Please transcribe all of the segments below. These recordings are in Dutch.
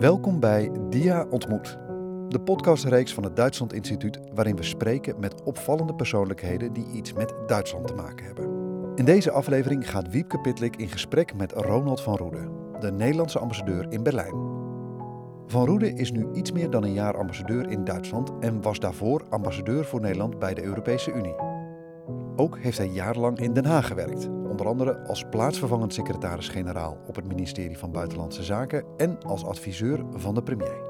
Welkom bij Dia Ontmoet, de podcastreeks van het Duitsland Instituut waarin we spreken met opvallende persoonlijkheden die iets met Duitsland te maken hebben. In deze aflevering gaat Wiepke Pitlik in gesprek met Ronald van Roede, de Nederlandse ambassadeur in Berlijn. Van Roede is nu iets meer dan een jaar ambassadeur in Duitsland en was daarvoor ambassadeur voor Nederland bij de Europese Unie. Ook heeft hij jarenlang in Den Haag gewerkt, onder andere als plaatsvervangend secretaris-generaal op het ministerie van Buitenlandse Zaken en als adviseur van de premier.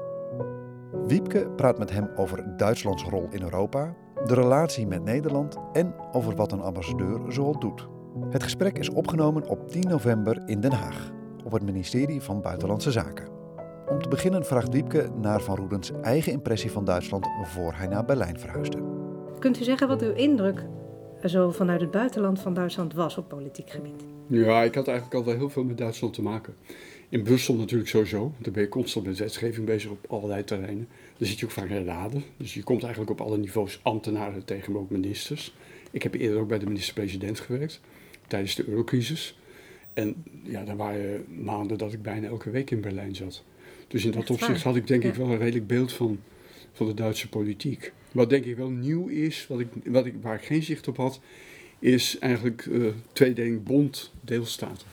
Wiepke praat met hem over Duitslands rol in Europa, de relatie met Nederland en over wat een ambassadeur zoal doet. Het gesprek is opgenomen op 10 november in Den Haag, op het ministerie van Buitenlandse Zaken. Om te beginnen vraagt Wiepke naar Van Roedens eigen impressie van Duitsland voor hij naar Berlijn verhuisde. Kunt u zeggen wat uw indruk zo vanuit het buitenland van Duitsland was op politiek gebied? Ja, ik had eigenlijk al wel heel veel met Duitsland te maken. In Brussel natuurlijk sowieso, want dan ben je constant met wetgeving bezig op allerlei terreinen. Dan zit je ook vaak in raden, dus je komt eigenlijk op alle niveaus ambtenaren tegen, maar ook ministers. Ik heb eerder ook bij de minister-president gewerkt, tijdens de eurocrisis. En ja, daar waren maanden dat ik bijna elke week in Berlijn zat. Dus in dat opzicht had ik denk ik wel een redelijk beeld van, van de Duitse politiek. Wat denk ik wel nieuw is, wat ik, wat ik, waar ik geen zicht op had, is eigenlijk uh, tweedeling bond-deelstaten.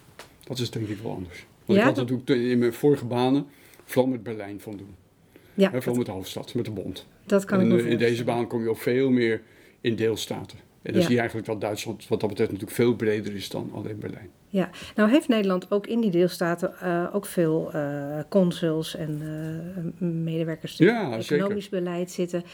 Dat is denk ik wel anders. Want ja, ik had dat in mijn vorige banen vooral met Berlijn van doen. Ja, vooral met de hoofdstad, met de bond. Dat kan en, ik uh, In deze baan kom je ook veel meer in deelstaten. En dan zie je eigenlijk dat Duitsland wat dat betreft natuurlijk veel breder is dan alleen Berlijn. Ja, nou heeft Nederland ook in die deelstaten uh, ook veel uh, consuls en uh, medewerkers die ja, economisch zeker. beleid zitten.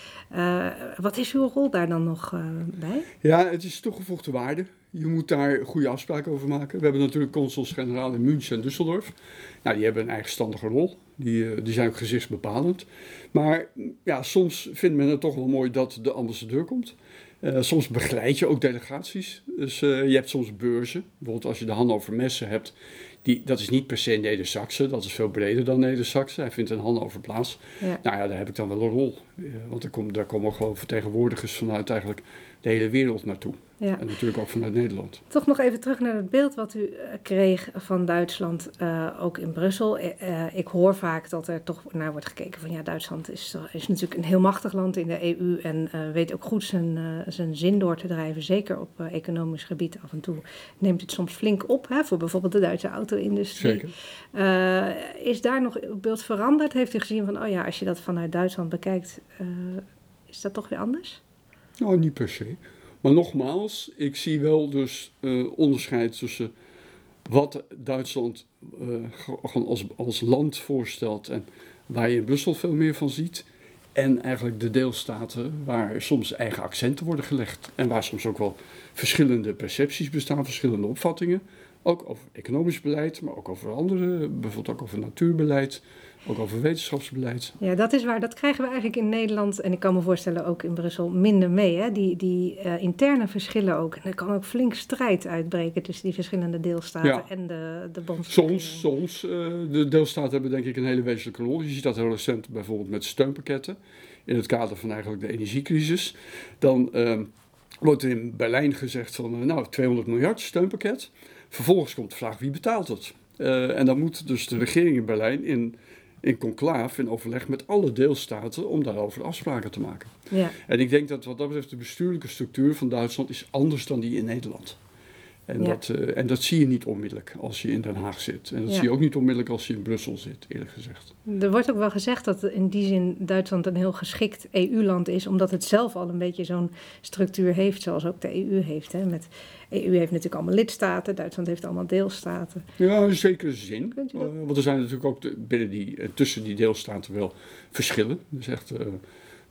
wat is uw rol daar dan nog bij? Ja, het is toegevoegde waarde. Je moet daar goede afspraken over maken. We hebben natuurlijk consuls-generaal in München en Düsseldorf. Nou, die hebben een eigenstandige rol. Die, die zijn ook gezichtsbepalend. Maar ja, soms vindt men het toch wel mooi dat de ambassadeur komt. Uh, soms begeleid je ook delegaties. Dus uh, je hebt soms beurzen. Bijvoorbeeld als je de Hannover Messen hebt. Die, dat is niet per se Neder-Saxe. Dat is veel breder dan Neder-Saxe. Hij vindt een Hannover plaats. Ja. Nou ja, daar heb ik dan wel een rol. Uh, want daar, kom, daar komen gewoon vertegenwoordigers vanuit eigenlijk de hele wereld naartoe. Ja. En natuurlijk ook vanuit Nederland. Toch nog even terug naar het beeld wat u kreeg van Duitsland, uh, ook in Brussel. Uh, ik hoor vaak dat er toch naar wordt gekeken van ja, Duitsland is, is natuurlijk een heel machtig land in de EU en uh, weet ook goed zijn, zijn zin door te drijven. Zeker op economisch gebied af en toe neemt het soms flink op hè, voor bijvoorbeeld de Duitse auto-industrie. is daar nog het beeld veranderd? Heeft u gezien van oh ja, als je dat vanuit Duitsland bekijkt, is dat toch weer anders? Nou, niet per se. Maar nogmaals, ik zie wel dus uh, onderscheid tussen wat Duitsland uh, als, als land voorstelt en waar je in Brussel veel meer van ziet. En eigenlijk de deelstaten waar soms eigen accenten worden gelegd. En waar soms ook wel verschillende percepties bestaan, verschillende opvattingen. Ook over economisch beleid, maar ook over andere, bijvoorbeeld ook over natuurbeleid, ook over wetenschapsbeleid. Ja, dat is waar. Dat krijgen we eigenlijk in Nederland en ik kan me voorstellen ook in Brussel minder mee. Hè? Die, die uh, interne verschillen ook. En er kan ook flink strijd uitbreken tussen die verschillende deelstaten ja. en de, de bond. Soms, soms. Uh, de deelstaten hebben denk ik een hele wezenlijke rol. Je ziet dat heel recent bijvoorbeeld met steunpakketten. In het kader van eigenlijk de energiecrisis. Dan uh, wordt er in Berlijn gezegd van nou 200 miljard steunpakket. Vervolgens komt de vraag wie betaalt het? En dan moet dus de regering in Berlijn in, in conclave, in overleg met alle deelstaten, om daarover afspraken te maken. Ja. En ik denk dat wat dat betreft de bestuurlijke structuur van Duitsland is anders dan die in Nederland. En, dat, uh, en dat zie je niet onmiddellijk als je in Den Haag zit. En dat ja. zie je ook niet onmiddellijk als je in Brussel zit, eerlijk gezegd. Er wordt ook wel gezegd dat in die zin Duitsland een heel geschikt EU-land is, omdat het zelf al een beetje zo'n structuur heeft, zoals ook de EU heeft. Hè? Met, EU heeft natuurlijk allemaal lidstaten, Duitsland heeft allemaal deelstaten. Ja, in zekere zin. Uh, want er zijn natuurlijk ook de, binnen die, uh, tussen die deelstaten wel verschillen. Dus echt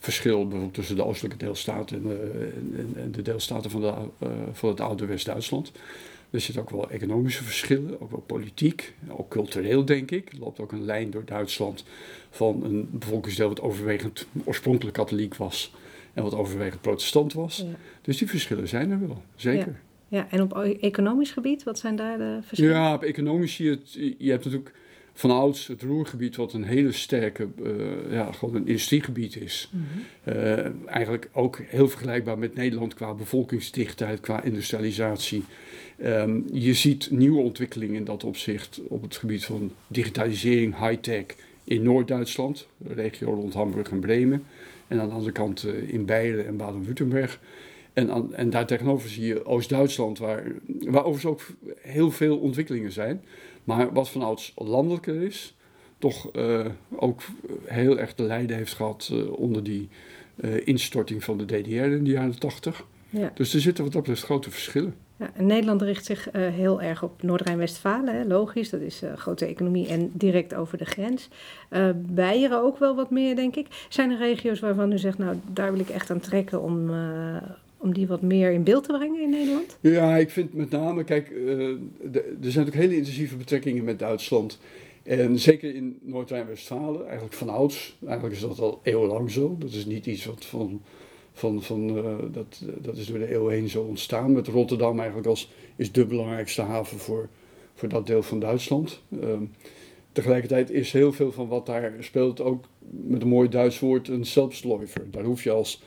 verschil bijvoorbeeld tussen de oostelijke deelstaten en, en, en de deelstaten van, de, uh, van het oude West-Duitsland. Er zitten ook wel economische verschillen, ook wel politiek, ook cultureel denk ik. Er loopt ook een lijn door Duitsland van een bevolkingsdeel wat overwegend oorspronkelijk katholiek was en wat overwegend protestant was. Ja. Dus die verschillen zijn er wel, zeker. Ja. ja. en op economisch gebied, wat zijn daar de verschillen? Ja, op economisch zie je het, je hebt natuurlijk van ouds het Roergebied, wat een hele sterke, uh, ja, gewoon een industriegebied is. Mm -hmm. uh, eigenlijk ook heel vergelijkbaar met Nederland qua bevolkingsdichtheid, qua industrialisatie. Um, je ziet nieuwe ontwikkelingen in dat opzicht op het gebied van digitalisering, high-tech, in Noord-Duitsland, de regio rond Hamburg en Bremen. En aan de andere kant in Beieren en Baden-Württemberg. En, en daar tegenover zie je Oost-Duitsland, waar, waar overigens ook heel veel ontwikkelingen zijn. Maar wat vanouds landelijker is, toch ook heel erg te lijden heeft gehad onder die instorting van de DDR in de jaren 80. Ja. Dus er zitten wat dat betreft grote verschillen. Ja, Nederland richt zich heel erg op Noord-Rijn-Westfalen, logisch. Dat is grote economie en direct over de grens. Beieren ook wel wat meer, denk ik. Zijn er regio's waarvan u zegt, nou, daar wil ik echt aan trekken om, om die wat meer in beeld te brengen in Nederland? Ja, ik vind met name, kijk, de, er zijn ook hele intensieve betrekkingen met Duitsland. En zeker in Noord-Rijn-Westfalen, eigenlijk van ouds, eigenlijk is dat al eeuwenlang zo. Dat is niet iets wat van van, van, uh, dat, dat is door de eeuw heen zo ontstaan. Met Rotterdam eigenlijk als is de belangrijkste haven voor, voor dat deel van Duitsland. Um, tegelijkertijd is heel veel van wat daar speelt ook met een mooi Duits woord een Selbstläufer. Daar hoef je als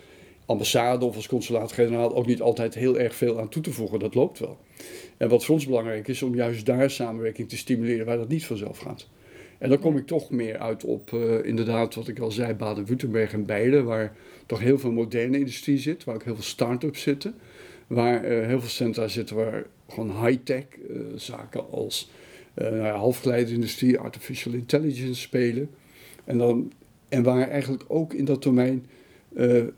ambassade of als consulaat-generaal ook niet altijd heel erg veel aan toe te voegen. Dat loopt wel. En wat voor ons belangrijk is, om juist daar samenwerking te stimuleren waar dat niet vanzelf gaat. En dan kom ik toch meer uit op, uh, inderdaad, wat ik al zei, Baden-Württemberg en Beieren, waar toch heel veel moderne industrie zit, waar ook heel veel start-ups zitten, waar uh, heel veel centra zitten waar gewoon high-tech uh, zaken als nou halfgeleiderindustrie, artificial intelligence spelen. En, dan, en waar eigenlijk ook in dat domein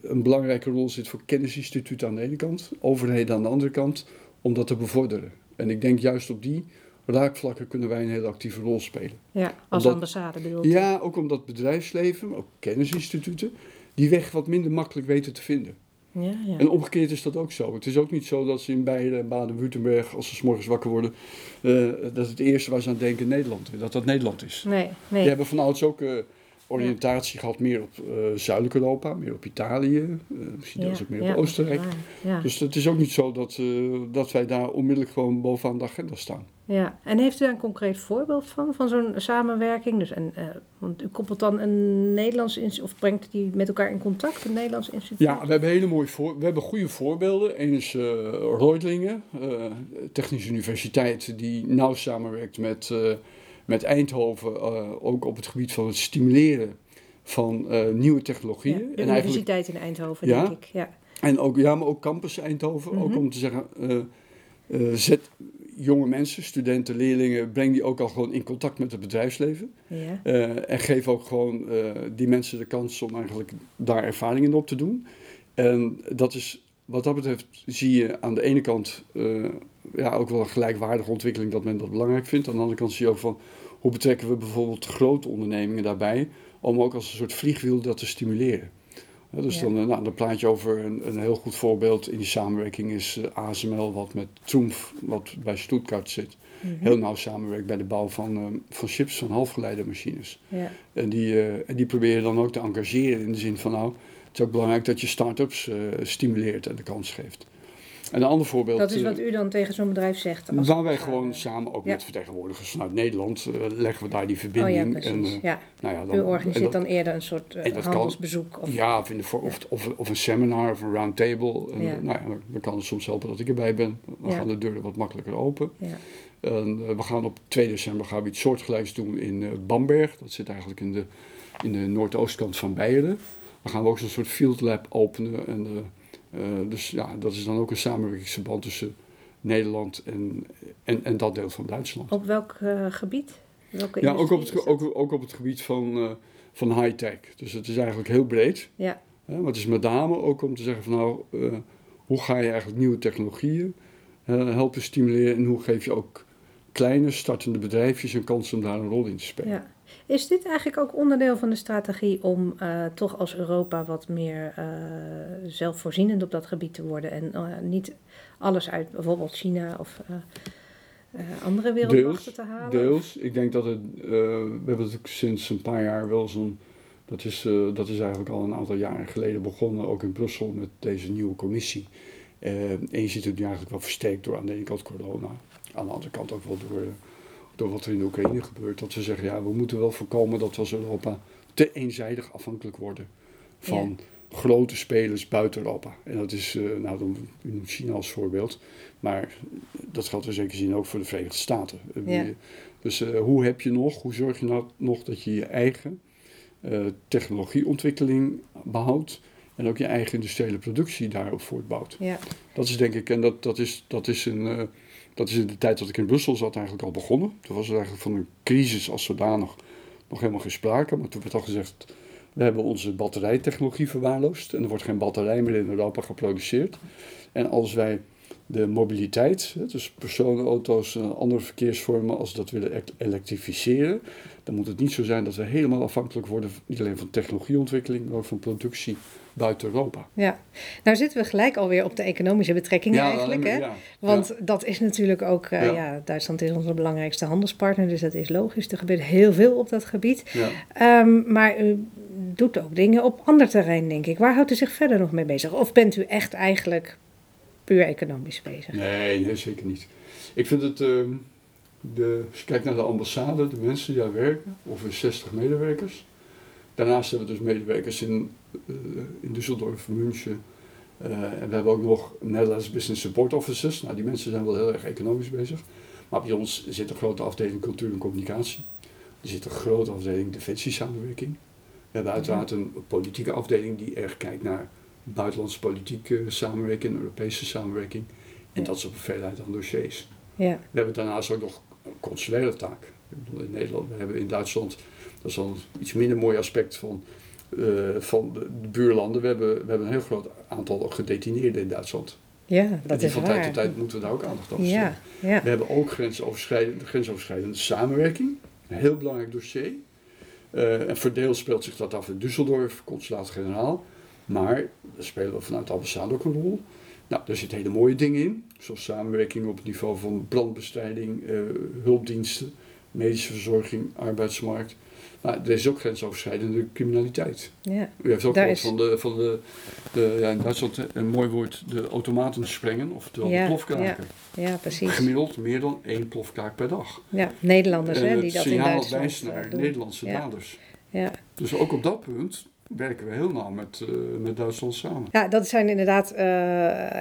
een belangrijke rol zit voor kennisinstituten aan de ene kant, overheden aan de andere kant, om dat te bevorderen. En ik denk juist op die raakvlakken kunnen wij een hele actieve rol spelen. Ja, als ambassade bedoel? Ja, ook omdat bedrijfsleven, ook kennisinstituten, die weg wat minder makkelijk weten te vinden. Ja, ja. En omgekeerd is dat ook zo. Het is ook niet zo dat ze in Beieren en Baden-Württemberg, als ze s morgens wakker worden, uh, dat het eerste waar ze aan denken Nederland, dat dat Nederland is. Nee, nee. Die hebben vanouds ook uh, oriëntatie gehad meer op uh, Zuidelijk Europa, meer op Italië, misschien zelfs ook meer op Oostenrijk. Dus het is ook niet zo dat, dat wij daar onmiddellijk gewoon bovenaan de agenda staan. Ja, en heeft u daar een concreet voorbeeld van, van zo'n samenwerking? Dus uh, want u koppelt dan een Nederlands instituut, of brengt die met elkaar in contact, een Nederlands instituut? Ja, we hebben hele mooie voor, we hebben goede voorbeelden. Eén is Reutlingen, Technische Universiteit, die nauw samenwerkt met, met Eindhoven, ook op het gebied van het stimuleren van nieuwe technologieën. Ja, universiteit in Eindhoven, denk ik. Ja. En ook, ja, maar ook Campus Eindhoven, ook mhm. om te zeggen, zet jonge mensen, studenten, leerlingen, breng die ook al gewoon in contact met het bedrijfsleven. Ja. Uh, en geef ook gewoon uh, die mensen de kans om eigenlijk daar ervaringen op te doen. En dat is, wat dat betreft, zie je aan de ene kant uh, ja, ook wel een gelijkwaardige ontwikkeling dat men dat belangrijk vindt. Aan de andere kant zie je ook van hoe betrekken we bijvoorbeeld grote ondernemingen daarbij, om ook als een soort vliegwiel dat te stimuleren dus dan, nou, dan praat je over een, een, heel goed voorbeeld in die samenwerking is eh, ASML, wat met Trumpf, wat bij Stuttgart zit, mhm. heel nauw samenwerkt bij de bouw van, uh, van chips, van halfgeleidermachines. Ja. En, die, uh, en die proberen dan ook te engageren in de zin van, nou, het is ook belangrijk dat je start-ups stimuleert en de kans geeft. En een ander voorbeeld. Dat is wat u dan tegen zo'n bedrijf zegt. Als waar wij gewoon samen, ook met vertegenwoordigers vanuit Nederland, uh, leggen we daar die verbinding. Oh ja, en, uh, ja. Nou ja, dan, u organiseert dan eerder een soort uh, handelsbezoek? of, ja, of, de, of, of, of, een seminar of een roundtable. En. Nou ja, dan kan het soms helpen dat ik erbij ben. Dan gaan de deuren wat makkelijker open. En, we gaan op 2 december gaan we iets soortgelijks doen in Bamberg. Dat zit eigenlijk in de, in de noordoostkant van Beieren. Dan gaan we ook zo'n soort field lab openen. En, dus ja, dat is dan ook een samenwerkingsverband tussen Nederland en, en, en dat deel van Duitsland. Op welk uh, gebied? Welke ja, ook op, het, ook, ook op het gebied van, uh, van high-tech. Dus het is eigenlijk heel breed. Ja. maar het is met name ook om te zeggen van nou, hoe ga je eigenlijk nieuwe technologieën helpen stimuleren en hoe geef je ook kleine startende bedrijfjes een kans om daar een rol in te spelen. Ja. Is dit eigenlijk ook onderdeel van de strategie om uh, toch als Europa wat meer uh, zelfvoorzienend op dat gebied te worden en uh, niet alles uit bijvoorbeeld China of andere wereldmachten te halen? Deels. Ik denk dat het, we hebben het sinds een paar jaar wel zo'n, dat is, dat is eigenlijk al een aantal jaren geleden begonnen, ook in Brussel met deze nieuwe commissie. en je ziet het nu eigenlijk wel versterkt door aan de ene kant corona, aan de andere kant ook wel door door wat er in Oekraïne gebeurt, dat ze zeggen, ja, we moeten wel voorkomen dat we als Europa te eenzijdig afhankelijk worden van grote spelers buiten Europa. En dat is, uh, nou, dan, China als voorbeeld, maar dat geldt in zekere zin ook voor de Verenigde Staten. Ja. Dus uh, hoe heb je nog, hoe zorg je nou nog dat je je eigen uh, technologieontwikkeling behoudt en ook je eigen industriële productie daarop voortbouwt. Ja. Dat is denk ik, en dat, dat, is, dat, is een, dat is in de tijd dat ik in Brussel zat eigenlijk al begonnen. Toen was er eigenlijk van een crisis als zodanig nog helemaal geen sprake, maar toen werd al gezegd, we hebben onze batterijtechnologie verwaarloosd en er wordt geen batterij meer in Europa geproduceerd. En als wij de mobiliteit, dus personenauto's en andere verkeersvormen, als we dat willen elektrificeren, dan moet het niet zo zijn dat we helemaal afhankelijk worden, niet alleen van technologieontwikkeling, maar ook van productie buiten Europa. Ja, nou zitten we gelijk alweer op de economische betrekkingen Ja, eigenlijk. Hè? ja. Want dat is natuurlijk ook, eh, Ja. Duitsland is onze belangrijkste handelspartner, dus dat is logisch. Er gebeurt heel veel op dat gebied. Ehm, maar u doet ook dingen op ander terrein, denk ik. Waar houdt u zich verder nog mee bezig? Of bent u echt eigenlijk puur economisch bezig? Nee, nee, zeker niet. Ik vind het, ehm, de, als je kijkt naar de ambassade, de mensen die daar werken, ongeveer 60 medewerkers. Daarnaast hebben we dus medewerkers in, in Düsseldorf, München. eh, en we hebben ook nog Netherlands Business Support Officers. Nou, die mensen zijn wel heel erg economisch bezig. Maar bij ons zit een grote afdeling cultuur en communicatie. Er zit een grote afdeling defensiesamenwerking. We hebben uiteraard een politieke afdeling die erg kijkt naar buitenlandse politieke samenwerking, Europese samenwerking. En dat is op een veelheid aan dossiers. Ja, We hebben daarnaast ook nog een consulaire taak. In Nederland, we hebben in Duitsland, dat is al een iets minder mooi aspect van, eh, van de, de buurlanden. We hebben, we hebben een heel groot aantal gedetineerden in Duitsland. ja dat is van tijd tot tijd moeten we daar ook aandacht aan besteden. Ja, ja. We hebben ook grensoverschrijdende, grensoverschrijdende samenwerking. Een heel belangrijk dossier. Eh, en verdeeld speelt zich dat af in Düsseldorf, consulaat-generaal. Maar daar spelen we vanuit de ambassade ook een rol. Nou, daar zitten hele mooie dingen in. Zoals samenwerking op het niveau van brandbestrijding, eh, hulpdiensten, medische verzorging, arbeidsmarkt. Maar er is ook grensoverschrijdende criminaliteit. ja. U heeft ook Daar is- van de, van de, de ja, in Duitsland een mooi woord, de automaten sprengen, oftewel Ja, de plofkraken. ja, precies. Gemiddeld meer dan één plofkraak per dag. Ja, Nederlanders hè, het die dat in Duitsland wijst eh, naar doen. Nederlandse Ja. daders. Ja. Dus ook op dat punt werken we heel nauw met, eh, met Duitsland samen. ja, dat zijn inderdaad eh,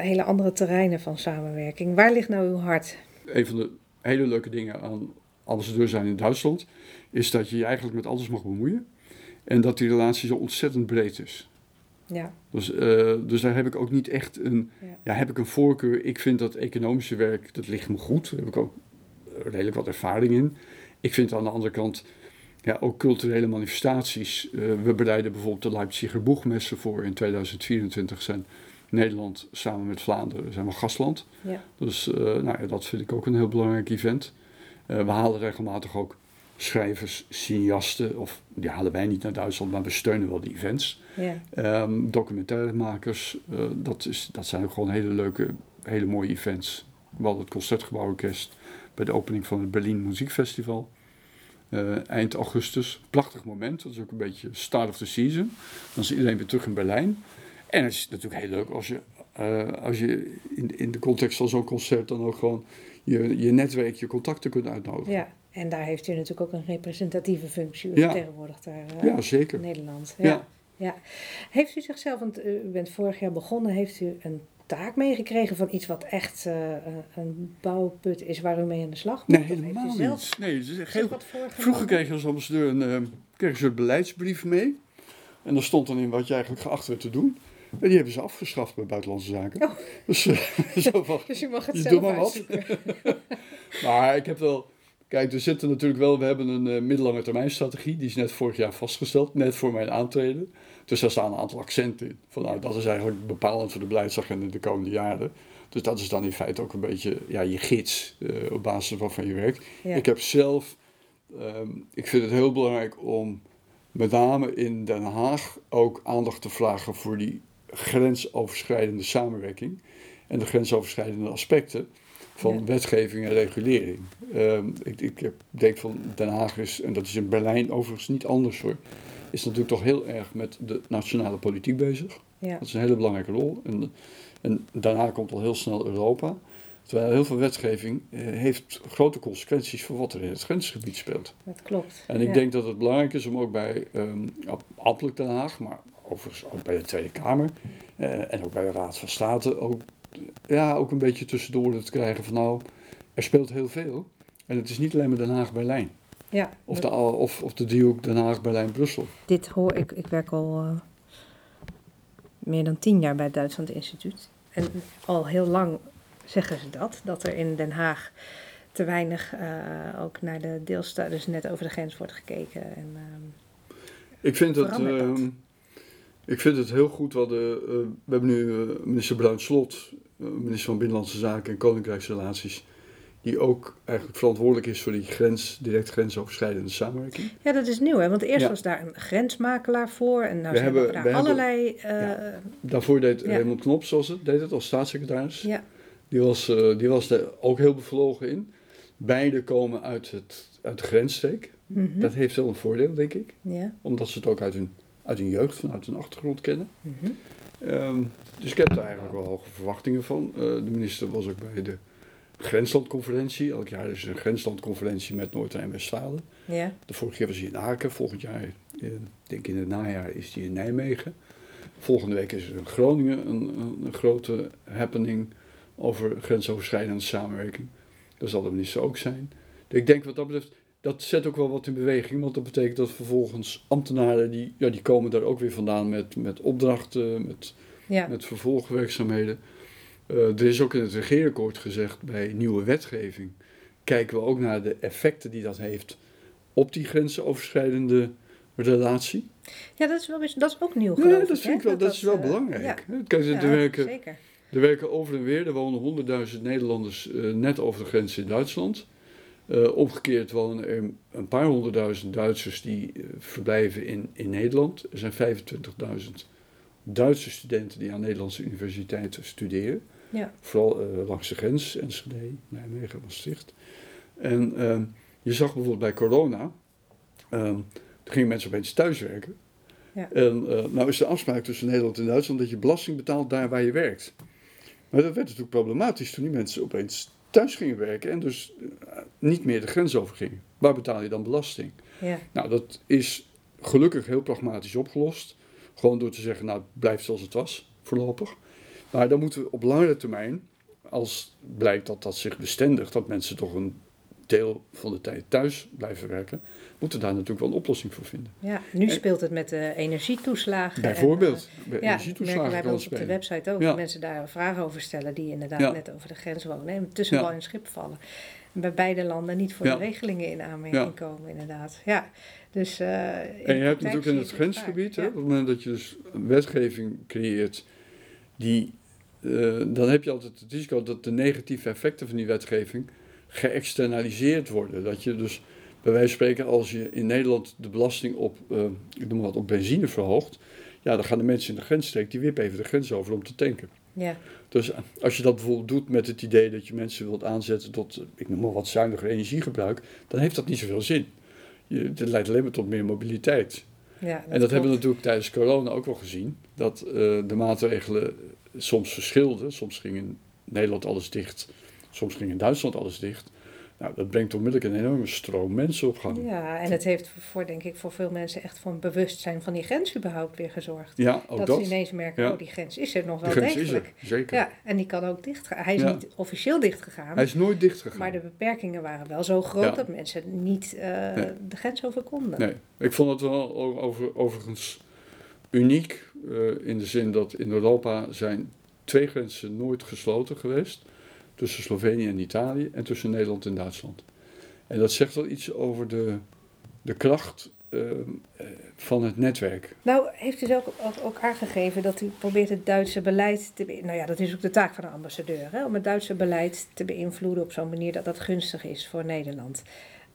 hele andere terreinen van samenwerking. Waar ligt nou uw hart? Een van de hele leuke dingen aan ambassadeur zijn in Duitsland is dat je je eigenlijk met alles mag bemoeien. En dat die relatie zo ontzettend breed is. Ja, Dus, eh, dus daar heb ik ook niet echt een, Ja. ja. heb ik een voorkeur. Ik vind dat economische werk, dat ligt me goed. Daar heb ik ook redelijk wat ervaring in. Ik vind aan de andere kant ja, ook culturele manifestaties. Eh, we bereiden bijvoorbeeld de Leipziger Boegmessen voor. In 2024 zijn Nederland samen met Vlaanderen zijn we gastland. ja, Dus eh, nou, dat vind ik ook een heel belangrijk event. We halen regelmatig ook schrijvers, cineasten, of die halen wij niet naar Duitsland, maar we steunen wel die events. Ehm documentairemakers, eh, dat, is, dat zijn gewoon hele leuke, hele mooie events. We hadden het Concertgebouworkest bij de opening van het Berlin Muziekfestival. eh, eind augustus. Prachtig moment, dat is ook een beetje start of the season. Dan is iedereen weer terug in Berlijn. En het is natuurlijk heel leuk als je, eh, als je in, in de context van zo'n concert dan ook gewoon je, je netwerk, je contacten kunt uitnodigen. ja. En daar heeft u natuurlijk ook een representatieve functie. U Ja. vertegenwoordigt daar eh, Ja, zeker. Nederland. Ja. Ja. Heeft u zichzelf, want eh, u bent vorig jaar begonnen, heeft u een taak meegekregen van iets wat echt eh, een bouwput is waar u mee aan de slag moet? Nee, helemaal niet. Nee, zich heel? Vroeger kreeg je als ambassadeur een, eh, kreeg je een soort beleidsbrief mee. En daar stond dan in wat je eigenlijk geacht werd te doen. En die hebben ze afgeschaft bij Buitenlandse Zaken. Oh. Dus zo van, Dus u mag het Je zelf doet maar wat. maar ik heb wel... Kijk, er zitten natuurlijk wel... We hebben een eh, middellange termijn strategie. Die is net vorig jaar vastgesteld. Net voor mijn aantreden. Dus daar staan een aantal accenten in. Van, nou, dat is eigenlijk bepalend voor de beleidsagenda de komende jaren. Dus dat is dan in feite ook een beetje ja, je gids eh, op basis waarvan je werkt. Ja. Ik heb zelf, ehm, ik vind het heel belangrijk om met name in Den Haag ook aandacht te vragen voor die grensoverschrijdende samenwerking en de grensoverschrijdende aspecten van Ja. wetgeving en regulering. Ehm, ik, ik denk van Den Haag is, en dat is in Berlijn overigens niet anders hoor, is natuurlijk toch heel erg met de nationale politiek bezig. Ja. Dat is een hele belangrijke rol. En, en daarna komt al heel snel Europa. Terwijl heel veel wetgeving eh, heeft grote consequenties voor wat er in het grensgebied speelt. Dat klopt. En ik Ja. denk dat het belangrijk is om ook bij ambtelijk Den Haag, maar overigens ook bij de Tweede Kamer eh, en ook bij de Raad van State, ook, ja, ook een beetje tussendoor te krijgen van nou, er speelt heel veel. En het is niet alleen maar Den Haag-Berlijn. Ja, Of de, of, of de driehoek Den Haag-Berlijn-Brussel. dit hoor ik. Ik werk al eh, meer dan tien jaar bij het Duitsland Instituut. En al heel lang zeggen ze dat, dat er in Den Haag te weinig eh, ook naar de deelstaten, dus net over de grens wordt gekeken. En, ehm, Ik vind het, ehm, ik vind het heel goed. Wat de, eh, we hebben nu minister Bruin Slot, minister van Binnenlandse Zaken en Koninkrijksrelaties, die ook eigenlijk verantwoordelijk is voor die grens, direct grensoverschrijdende samenwerking. ja, dat is nieuw, hè? want eerst Ja. was daar een grensmakelaar voor. En nou We zijn hebben- daar we hebben- allerlei. eh, Daarvoor deed Ja. Raymond Knop, zoals het deed het, als staatssecretaris. ja. Die was, eh, die was er ook heel bevlogen in. Beide komen uit, het, uit de grensstreek. mhm, Dat heeft wel een voordeel, denk ik. ja. Omdat ze het ook uit hun, uit hun jeugd, vanuit hun achtergrond kennen. mhm. Ehm, dus ik heb daar eigenlijk wel hoge verwachtingen van. Eh, de minister was ook bij de grenslandconferentie. Elk jaar is er een grenslandconferentie met Noord- en Westfalen. ja. De vorige keer was hij in Aken. Volgend jaar, eh, ik denk in het najaar, is hij in Nijmegen. Volgende week is er in Groningen een, een, een grote happening over grensoverschrijdende samenwerking. Daar zal de minister ook zijn. Ik denk wat dat betreft, dat zet ook wel wat in beweging. Want dat betekent dat vervolgens ambtenaren, die, ja, die komen daar ook weer vandaan met, met opdrachten, met ja. met vervolgwerkzaamheden. Eh, er is ook in het regeerakkoord gezegd bij nieuwe wetgeving. Kijken we ook naar de effecten die dat heeft op die grensoverschrijdende relatie. ja, dat is, wel, dat is ook nieuw. Ja, dat ik, vind ik wel, dat is wel eh, belangrijk. Ja, Kijk, ja, er, werken, zeker. er werken over en weer, er wonen 100.000 Nederlanders eh, net over de grens in Duitsland. Eh, omgekeerd wonen er een paar honderdduizend Duitsers die eh, verblijven in, in Nederland. Er zijn 25.000 Duitse studenten die aan Nederlandse universiteiten studeren. Ja. Vooral eh, langs de grens, Enschede, Nijmegen, Maastricht. En ehm, je zag bijvoorbeeld bij corona, ehm er gingen mensen opeens thuiswerken. Ja. En nou is de afspraak tussen Nederland en Duitsland dat je belasting betaalt daar waar je werkt. Maar dat werd natuurlijk problematisch toen die mensen opeens thuis gingen werken en dus eh, niet meer de grens over gingen. Waar betaal je dan belasting? Ja. Nou, dat is gelukkig heel pragmatisch opgelost. Gewoon door te zeggen, nou, het blijft zoals het was, voorlopig. Maar dan moeten we op langere termijn, als blijkt dat dat zich bestendigt, dat mensen toch een deel van de tijd thuis blijven werken, moeten we daar natuurlijk wel een oplossing voor vinden. Ja, nu En- speelt het met de energietoeslagen. Bijvoorbeeld, En, bij eh, ja, energietoeslagen bij kan ons op de website ook. Ja. Mensen daar vragen over stellen die inderdaad Ja. net over de grens wonen. En tussen Ja. wal en schip vallen. En bij beide landen niet voor Ja. de regelingen in aanmerking Ja. komen, inderdaad. Ja, dus... eh, in En je hebt natuurlijk in het grensgebied, hè, Ja. op het moment dat je dus een wetgeving creëert, die, eh, dan heb je altijd het risico dat de negatieve effecten van die wetgeving geëxternaliseerd worden. Dat je dus, bij wijze van spreken, als je in Nederland de belasting op, eh, ik noem wat, op benzine verhoogt, ja, dan gaan de mensen in de grensstreek, die wippen even de grens over om te tanken. Ja, Dus eh, als je dat bijvoorbeeld doet met het idee dat je mensen wilt aanzetten tot, eh, ik noem maar wat, zuiniger energiegebruik, dan heeft dat niet zoveel zin. Je, het leidt alleen maar tot meer mobiliteit. ja, en dat hebben we natuurlijk tijdens corona ook wel gezien. Dat de maatregelen soms verschilden. Soms ging in Nederland alles dicht, soms ging in Duitsland alles dicht. Nou, dat brengt onmiddellijk een enorme stroom mensen op gang. Ja, en het heeft voor, denk ik, voor veel mensen echt voor een bewustzijn van die grens überhaupt weer gezorgd. Ja, ook dat, dat. ze ineens merken, Ja. oh, die grens is er nog wel Die grens is degelijk. er, zeker. Ja, en die kan ook dicht gaan. Hij is Ja. niet officieel dicht gegaan. Hij is nooit dicht gegaan. Maar de beperkingen waren wel zo groot Ja. dat mensen niet eh, Nee. de grens over konden. Nee, ik vond het wel over, overigens uniek eh, in de zin dat in Europa zijn twee grenzen nooit gesloten geweest. Tussen Slovenië en Italië en tussen Nederland en Duitsland. En dat zegt wel iets over de, de kracht ehm, eh, van het netwerk. Nou, heeft u dus ook, ook, aangegeven dat u probeert het Duitse beleid te. Nou ja, dat is ook de taak van de ambassadeur, hè, om het Duitse beleid te beïnvloeden op zo'n manier dat dat gunstig is voor Nederland.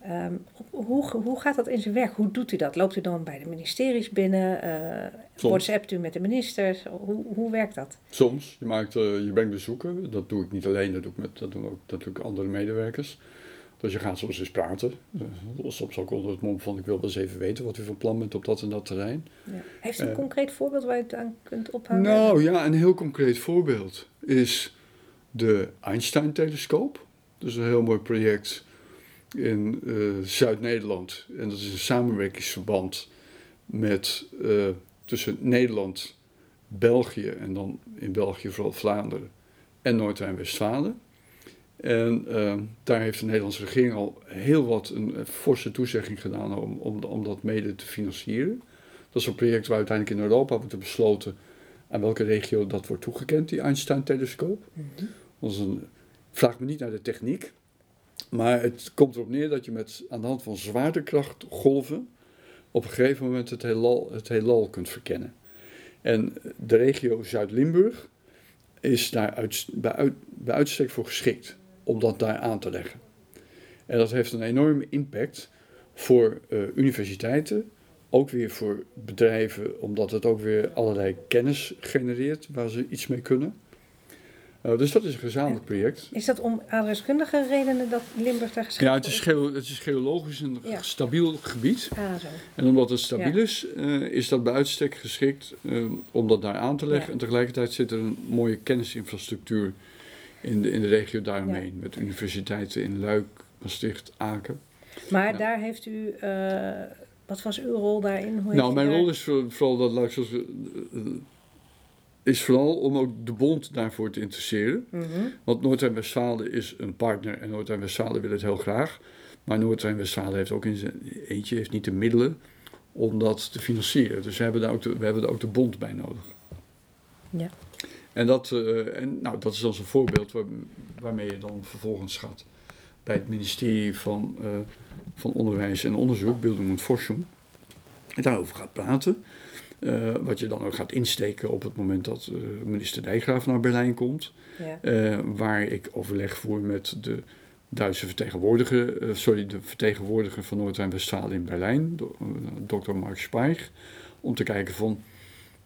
Ehm, hoe, hoe gaat dat in zijn werk? Hoe doet u dat? Loopt u dan bij de ministeries binnen? eh Soms. WhatsAppt u met de ministers? Hoe, hoe werkt dat? Soms, je, maakt, eh, je brengt bezoeken. Dat doe ik niet alleen, dat, doe ik met, dat doen ook natuurlijk andere medewerkers. Dus je gaat soms eens praten. Eh, soms ook onder het mom van ik wil wel eens even weten wat u van plan bent op dat en dat terrein. Ja. Heeft u een Eh. concreet voorbeeld waar u het aan kunt ophangen? Nou ja, een heel concreet voorbeeld is de Einstein-telescoop. Dat is een heel mooi project in eh, Zuid-Nederland. En dat is een samenwerkingsverband met, eh, tussen Nederland, België en dan in België vooral Vlaanderen en Noord-Rijn-Westfalen. En uh, daar heeft de Nederlandse regering al heel wat een, forse toezegging gedaan om, om, om, dat mede te financieren. Dat is een project waar uiteindelijk in Europa wordt besloten aan welke regio dat wordt toegekend, die Einstein-telescoop. Mm -hmm. vraag me niet naar de techniek, maar het komt erop neer dat je met, aan de hand van zwaartekrachtgolven op een gegeven moment het heelal, het heelal kunt verkennen. En de regio Zuid-Limburg is daar uit, bij, uit, bij uitstek voor geschikt om dat daar aan te leggen. En dat heeft een enorme impact voor uh, universiteiten, ook weer voor bedrijven, omdat het ook weer allerlei kennis genereert waar ze iets mee kunnen. Uh, dus dat is een gezamenlijk project. Is dat om adreskundige redenen dat Limburg daar geschikt Ja, het is, geo het is geologisch een Ja. stabiel gebied. Ah, zo. En omdat het stabiel Ja. is, eh, is dat bij uitstek geschikt eh, om dat daar aan te leggen. Ja. En tegelijkertijd zit er een mooie kennisinfrastructuur in de, in de regio daaromheen. Met universiteiten in Luik, Maastricht, Aken. Maar Ja. daar heeft u, eh, wat was uw rol daarin? Hoe Nou, mijn daar- rol is voor- vooral dat, laat ik zo zeggen, eh, eh, is vooral om ook de bond daarvoor te interesseren. Mhm. Want Noord-Rijn-Westfalen is een partner en Noord-Rijn-Westfalen wil het heel graag. Maar Noord-Rijn-Westfalen heeft ook in zijn eentje heeft niet de middelen om dat te financieren. Dus we hebben daar ook de, we hebben daar ook de bond bij nodig. Ja. En dat, eh, en, nou, dat is dan zo'n voorbeeld waar, waarmee je dan vervolgens gaat bij het ministerie van, eh, van Onderwijs en Onderzoek, Bildung und Forschung, en daarover gaat praten. Eh, wat je dan ook gaat insteken op het moment dat eh, minister Dijkgraaf naar Berlijn komt. Ja. Eh, waar ik overleg voer met de Duitse vertegenwoordiger, sorry, de vertegenwoordiger van Noord-Rijn-Westfalen in Berlijn, do- dokter Mark Speich, om te kijken van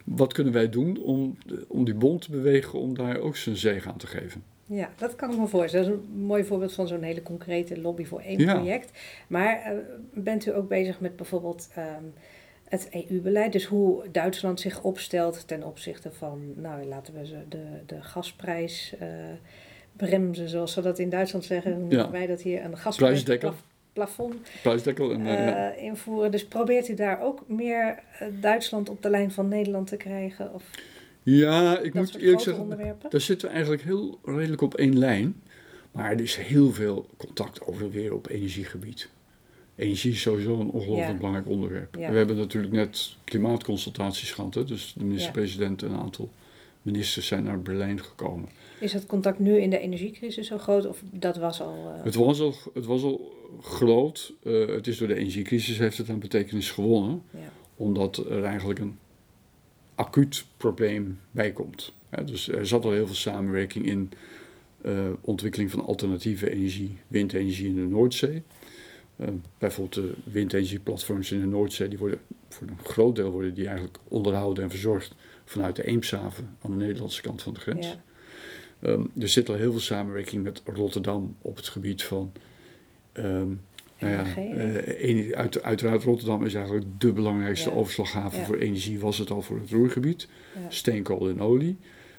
wat kunnen wij doen om, om die bond te bewegen om daar ook zijn zegen aan te geven. ja, dat kan ik me voorstellen. Dat is een mooi voorbeeld van zo'n hele concrete lobby voor één Ja. project. Maar bent u ook bezig met bijvoorbeeld ehm, het EU-beleid? Dus hoe Duitsland zich opstelt ten opzichte van, nou laten we ze de, de gasprijs eh, bremsen, zoals ze dat in Duitsland zeggen. Ja. wij dat hier? Een gasprijs Prijsdekker. plaf- plafond Prijsdekkel en eh, ja. eh, invoeren. Dus probeert u daar ook meer Duitsland op de lijn van Nederland te krijgen? Of ja, ik moet eerlijk zeggen, daar zitten we eigenlijk heel redelijk op één lijn. Maar er is heel veel contact over weer op energiegebied. Energie is sowieso een ongelooflijk Ja. belangrijk onderwerp. Ja. We hebben natuurlijk net klimaatconsultaties gehad. Hè? Dus de minister-president en een aantal ministers zijn naar Berlijn gekomen. Is het contact nu in de energiecrisis zo groot? Of dat was al... eh, Het was al, het was al groot. Eh, het is door de energiecrisis heeft het aan betekenis gewonnen. ja. Omdat er eigenlijk een acuut probleem bij komt. Dus er zat al heel veel samenwerking in eh, ontwikkeling van alternatieve energie, windenergie in de Noordzee. Eh, bijvoorbeeld de windenergieplatforms in de Noordzee, die worden voor een groot deel worden die eigenlijk onderhouden en verzorgd vanuit de Eemshaven aan de Nederlandse kant van de grens. ja. Ehm, er zit al heel veel samenwerking met Rotterdam op het gebied van. ehm, nou ja, eh, uit, uiteraard, Rotterdam is eigenlijk de belangrijkste Ja. overslaghaven Ja. voor energie, was het al voor het Roergebied. Steenkool en olie.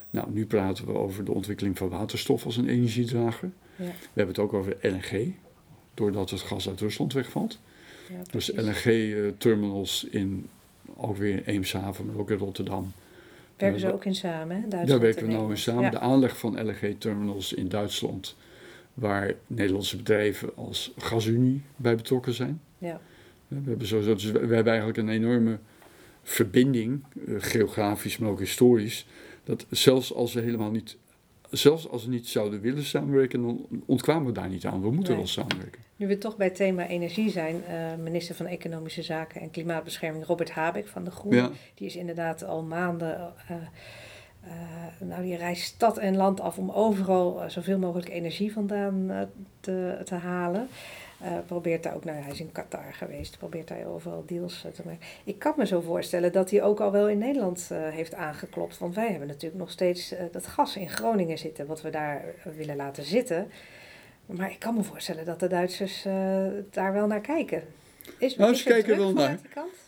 Nou, nu praten we over de ontwikkeling van waterstof als een energiedrager. Ja. We hebben het ook over LNG, doordat het gas uit Rusland wegvalt. Ja, Dus. LNG-terminals in ook weer Eemshaven, maar ook in Rotterdam. Werken ze eh, ook in samen, hè? Duitsland Daar werken en we nou in samen. Ja. De aanleg van LNG-terminals in Duitsland, waar Nederlandse bedrijven als GasUnie bij betrokken zijn. Ja. We hebben, zo, dus we hebben eigenlijk een enorme verbinding, eh, geografisch, maar ook historisch, dat zelfs als we helemaal niet, zelfs als we niet zouden willen samenwerken, dan ontkwamen we daar niet aan. We moeten Nee. wel samenwerken. Nu we toch bij het thema energie zijn, eh, minister van Economische Zaken en Klimaatbescherming Robert Habeck van de Groenen, Ja, die is inderdaad al maanden, eh, eh, nou die reist stad en land af om overal zoveel mogelijk energie vandaan te, te halen. Eh, probeert daar ook, nou hij is in Qatar geweest, probeert daar overal deals eh, te maken. Ik kan me zo voorstellen dat hij ook al wel in Nederland eh, heeft aangeklopt. Want wij hebben natuurlijk nog steeds dat gas in Groningen zitten, wat we daar willen laten zitten. Maar ik kan me voorstellen dat de Duitsers daar wel naar kijken. Is, Nou, is ze kijken wel naar.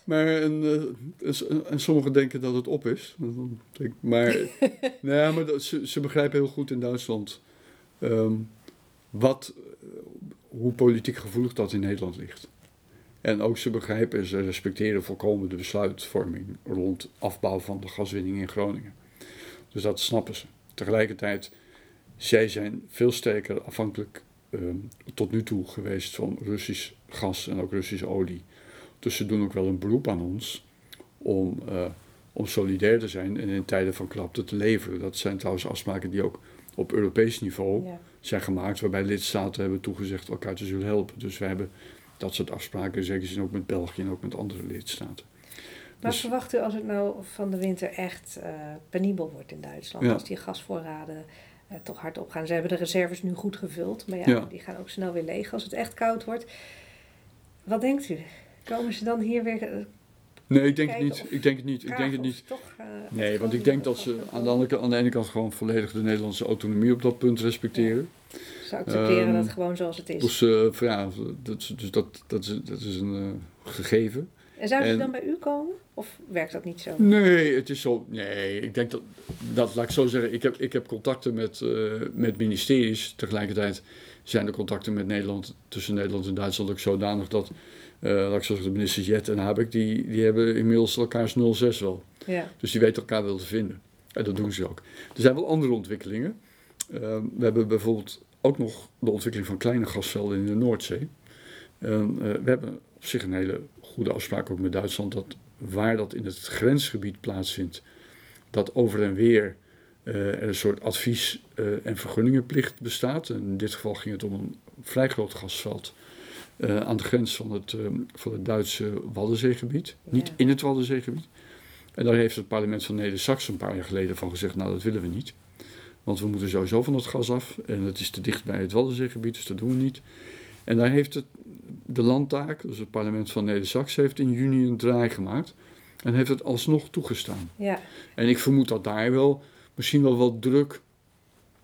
maar en, en sommigen denken dat het op is. Maar, nee, maar dat- ze, ze begrijpen heel goed in Duitsland ehm, wat, hoe politiek gevoelig dat in Nederland ligt. En ook ze begrijpen en ze respecteren volkomen de besluitvorming rond afbouw van de gaswinning in Groningen. Dus dat snappen ze. Tegelijkertijd, zij zijn veel sterker afhankelijk ehm, tot nu toe geweest van Russisch gas en ook Russische olie. Dus ze doen ook wel een beroep aan ons om, uh, om solidair te zijn en in tijden van klapte te leveren. Dat zijn trouwens afspraken die ook op Europees niveau. Zijn gemaakt, waarbij lidstaten hebben toegezegd elkaar te zullen helpen. Dus we hebben dat soort afspraken, in zekere zin ook met België en ook met andere lidstaten. Maar Dus- verwacht u als het nou van de winter echt eh, penibel wordt in Duitsland, Ja. als die gasvoorraden eh, toch hard opgaan? Ze hebben de reserves nu goed gevuld, maar ja, Ja. die gaan ook snel weer leeg als het echt koud wordt. Wat denkt u? Komen ze dan hier weer? Nee, ik denk het niet. Ik denk het niet. Ik denk het niet. Toch, Nee, want ik denk dat ze aan de, andere, aan de ene kant gewoon volledig de Nederlandse autonomie op dat punt respecteren. Ze accepteren Ehm, dat gewoon zoals het is. Dus, eh, ja, dat, is- dus dat, dat, is, dat is een eh, gegeven. en zouden ze dan bij u komen? Of werkt dat niet zo? Nee, het is zo. Nee, ik denk dat. dat laat ik zo zeggen. Ik heb, ik heb contacten met, eh, met ministeries. Tegelijkertijd zijn de contacten met Nederland. tussen Nederland en Duitsland ook zodanig dat. Eh laat ik zo zeggen, de ministers Jet en Habeck. die, die hebben inmiddels elkaars 06 wel. Ja, Dus die weten elkaar wel te vinden. En dat doen ze ook. Er zijn wel andere ontwikkelingen. Eh, we hebben bijvoorbeeld ook nog de ontwikkeling van kleine gasvelden in de Noordzee. Eh, we hebben op zich een hele goede afspraak ook met Duitsland dat waar dat in het grensgebied plaatsvindt, dat over en weer eh, er een soort advies- eh, en vergunningenplicht bestaat. En in dit geval ging het om een vrij groot gasveld eh, aan de grens van het, eh, van het Duitse Waddenzeegebied. Niet in het Waddenzeegebied. En daar heeft het parlement van Neder-Saxen een paar jaar geleden van gezegd, nou dat willen we niet. Want we moeten sowieso van het gas af en het is te dicht bij het Waddenzeegebied, dus dat doen we niet. En daar heeft het, de landtaak, dus het parlement van Neder-Saxen, heeft in juni een draai gemaakt. En heeft het alsnog toegestaan. ja, En ik vermoed dat daar wel, misschien wel wat druk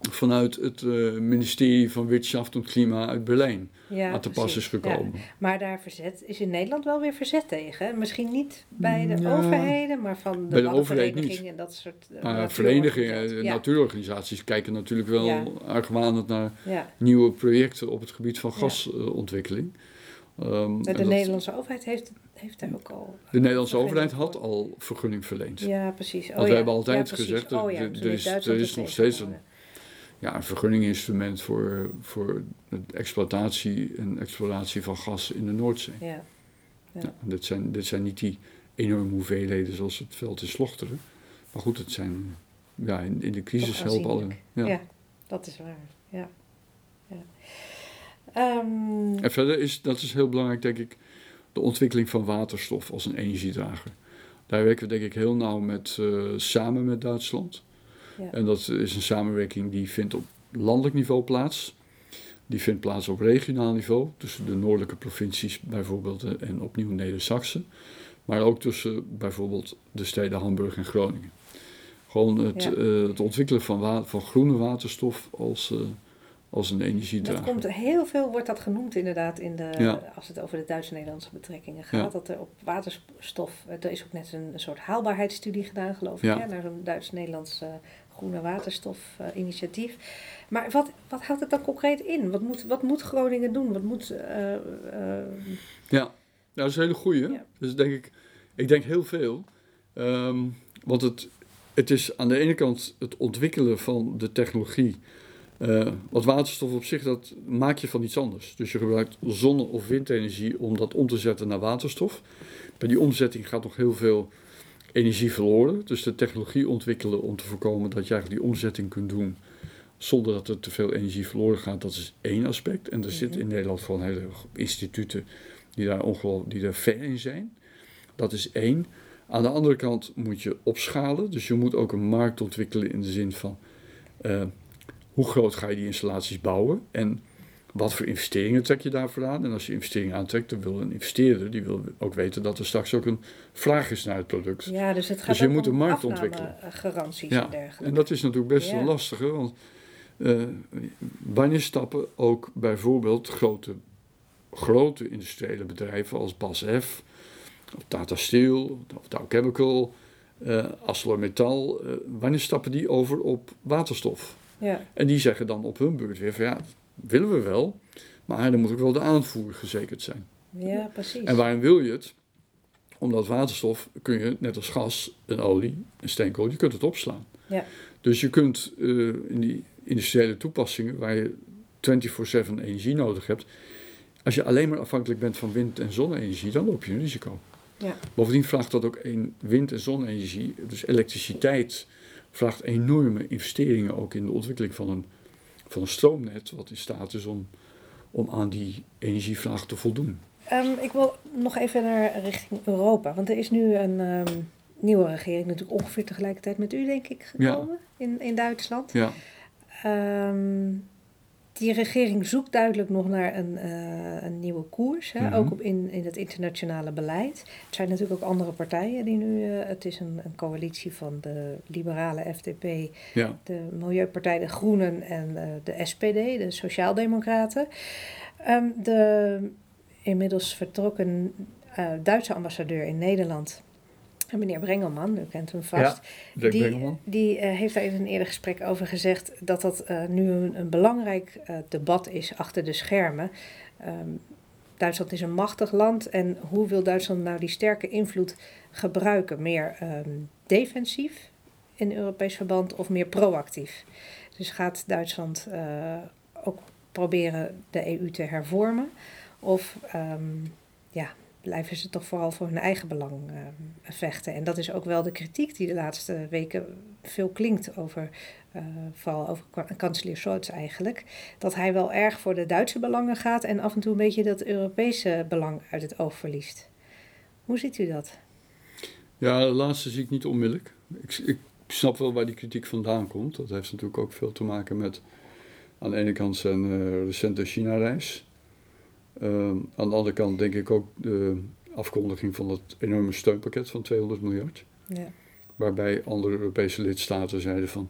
vanuit het eh, ministerie van Wirtschaft en Klima uit Berlijn ja. aan te pas is precies. Ja. gekomen. Maar daar verzet, is in Nederland wel weer verzet tegen. Misschien niet bij de Ja. overheden, maar van de, Bij de overheid waddenvereniging en dat soort uh, verenigingen, natuurorganisaties kijken natuurlijk wel Ja. argwanend naar nieuwe projecten op het gebied van gasontwikkeling. Ehm, De dat- Nederlandse overheid heeft, heeft daar ook al... de Nederlandse overheid had voor. al vergunning verleend. Ja, precies. Oh, Want we hebben altijd gezegd, oh, er- is- er is nog steeds tegengehouden. Ja, een vergunninginstrument voor, voor de exploitatie en exploratie van gas in de Noordzee. Ja, Ja. Dit, zijn, dit zijn niet die enorme hoeveelheden zoals het veld in Slochteren. Maar goed, het zijn ja, in, in de crisis helpen alle. ja. dat is waar. Ja. ja. Ehm, En verder is, dat is heel belangrijk, denk ik, de ontwikkeling van waterstof als een energiedrager. Daar werken we denk ik heel nauw met, eh, samen met Duitsland. Ja. En dat is een samenwerking die vindt op landelijk niveau plaats. Die vindt plaats op regionaal niveau, tussen de noordelijke provincies bijvoorbeeld eh, en opnieuw Neder-Saxen. Maar ook tussen bijvoorbeeld de steden Hamburg en Groningen. Gewoon het, Ja. eh, het ontwikkelen van, wa- van groene waterstof als, eh, als een dat energiedrager. komt heel veel, wordt dat genoemd inderdaad, in de, Ja. als het over de Duitse-Nederlandse betrekkingen gaat. Ja. Dat er op waterstof, er is ook net een, een soort haalbaarheidsstudie gedaan, geloof ik, naar zo'n Duits-Nederlands eh, groene waterstof-initiatief. maar wat, wat houdt het dan concreet in? Wat moet, wat moet Groningen doen? Wat moet, eh, eh, Ja, nou, dat is een hele goeie. Ja. Dus denk ik, ik denk heel veel. Ehm, want het, het is aan de ene kant het ontwikkelen van de technologie. Eh want waterstof op zich, dat maak je van iets anders. Dus je gebruikt zonne- of windenergie om dat om te zetten naar waterstof. Bij die omzetting gaat nog heel veel energie verloren. Dus de technologie ontwikkelen om te voorkomen dat je eigenlijk die omzetting kunt doen zonder dat er te veel energie verloren gaat, dat is één aspect. En er zitten in Nederland gewoon hele instituten die daar, ongeloof, die daar ver in zijn. Dat is één. Aan de andere kant moet je opschalen. Dus je moet ook een markt ontwikkelen in de zin van eh, hoe groot ga je die installaties bouwen en wat voor investeringen trek je daarvoor aan. En als je investeringen aantrekt, dan wil een investeerder die wil ook weten dat er straks ook een vraag is naar het product. ja, dus het gaat Dus je moet een markt ontwikkelen. afnamegaranties Ja, en dergelijke. En dat is natuurlijk best Ja. een lastige, want eh, wanneer stappen ook bijvoorbeeld grote, grote industriële bedrijven als BASF, of Tata Steel, of Dow Chemical, eh ArcelorMittal, eh, wanneer stappen die over op waterstof? Ja, En die zeggen dan op hun beurt weer van ja, willen we wel, maar dan moet ook wel de aanvoer gezekerd zijn. Ja, precies. En waarom wil je het? Omdat waterstof kun je, net als gas en olie en steenkool, je kunt het opslaan. Ja. Dus je kunt eh, in die industriële toepassingen waar je 24/7 energie nodig hebt, als je alleen maar afhankelijk bent van wind- en zonne-energie, dan loop je een risico. Ja. Bovendien vraagt dat ook een wind- en zonne-energie, dus elektriciteit, vraagt enorme investeringen ook in de ontwikkeling van een, van een stroomnet, wat in staat is om, om aan die energievraag te voldoen. Ehm, ik wil nog even naar richting Europa. Want er is nu een ehm, nieuwe regering, natuurlijk ongeveer tegelijkertijd met u, denk ik, gekomen in, in Duitsland. Ja, Ehm, die regering zoekt duidelijk nog naar een, eh, een nieuwe koers, hè? Mhm. ook op in, in het internationale beleid. Er zijn natuurlijk ook andere partijen die nu, eh, het is een, een coalitie van de liberale FDP, ja, de Milieupartij De Groenen en eh, de SPD, de Sociaaldemocraten. Ehm, de inmiddels vertrokken Duitse ambassadeur in Nederland, meneer Brengelman, u kent hem vast. Dirk die die eh, heeft daar in een eerder gesprek over gezegd dat dat eh, nu een, een belangrijk eh, debat is achter de schermen. Ehm, Duitsland is een machtig land en hoe wil Duitsland nou die sterke invloed gebruiken? Meer ehm, defensief in Europees verband of meer proactief? Dus gaat Duitsland ook proberen de EU te hervormen? Of ehm, ja, blijven ze toch vooral voor hun eigen belang ehm, vechten? En dat is ook wel de kritiek die de laatste weken veel klinkt over, eh, vooral over kanselier Scholz eigenlijk. Dat hij wel erg voor de Duitse belangen gaat en af en toe een beetje dat Europese belang uit het oog verliest. Hoe ziet u dat? Ja, de laatste zie ik niet onmiddellijk. Ik, ik snap wel waar die kritiek vandaan komt. Dat heeft natuurlijk ook veel te maken met aan de ene kant zijn eh, recente China-reis. Ehm, aan de andere kant denk ik ook de afkondiging van het enorme steunpakket van 200 miljard. Ja, Waarbij andere Europese lidstaten zeiden van...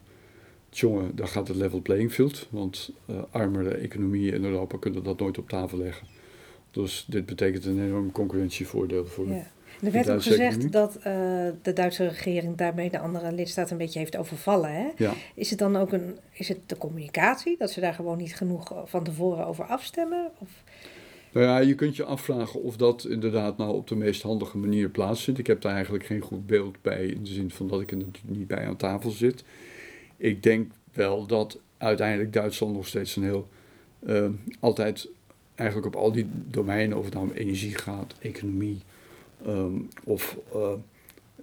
Jongen, daar gaat het level playing field. Want eh, armere economieën in Europa kunnen dat nooit op tafel leggen. Dus dit betekent een enorm concurrentievoordeel voor ja. Er werd ook gezegd dat eh, de Duitse regering daarmee de andere lidstaten een beetje heeft overvallen. Hè? Ja, Is het dan ook een, is het de communicatie, dat ze daar gewoon niet genoeg van tevoren over afstemmen? Of, Nou ja, je kunt je afvragen of dat inderdaad nou op de meest handige manier plaatsvindt. Ik heb daar eigenlijk geen goed beeld bij, in de zin van dat ik er natuurlijk niet bij aan tafel zit. Ik denk wel dat uiteindelijk Duitsland nog steeds een heel, eh, altijd eigenlijk op al die domeinen, of het nou om energie gaat, economie ehm, of eh,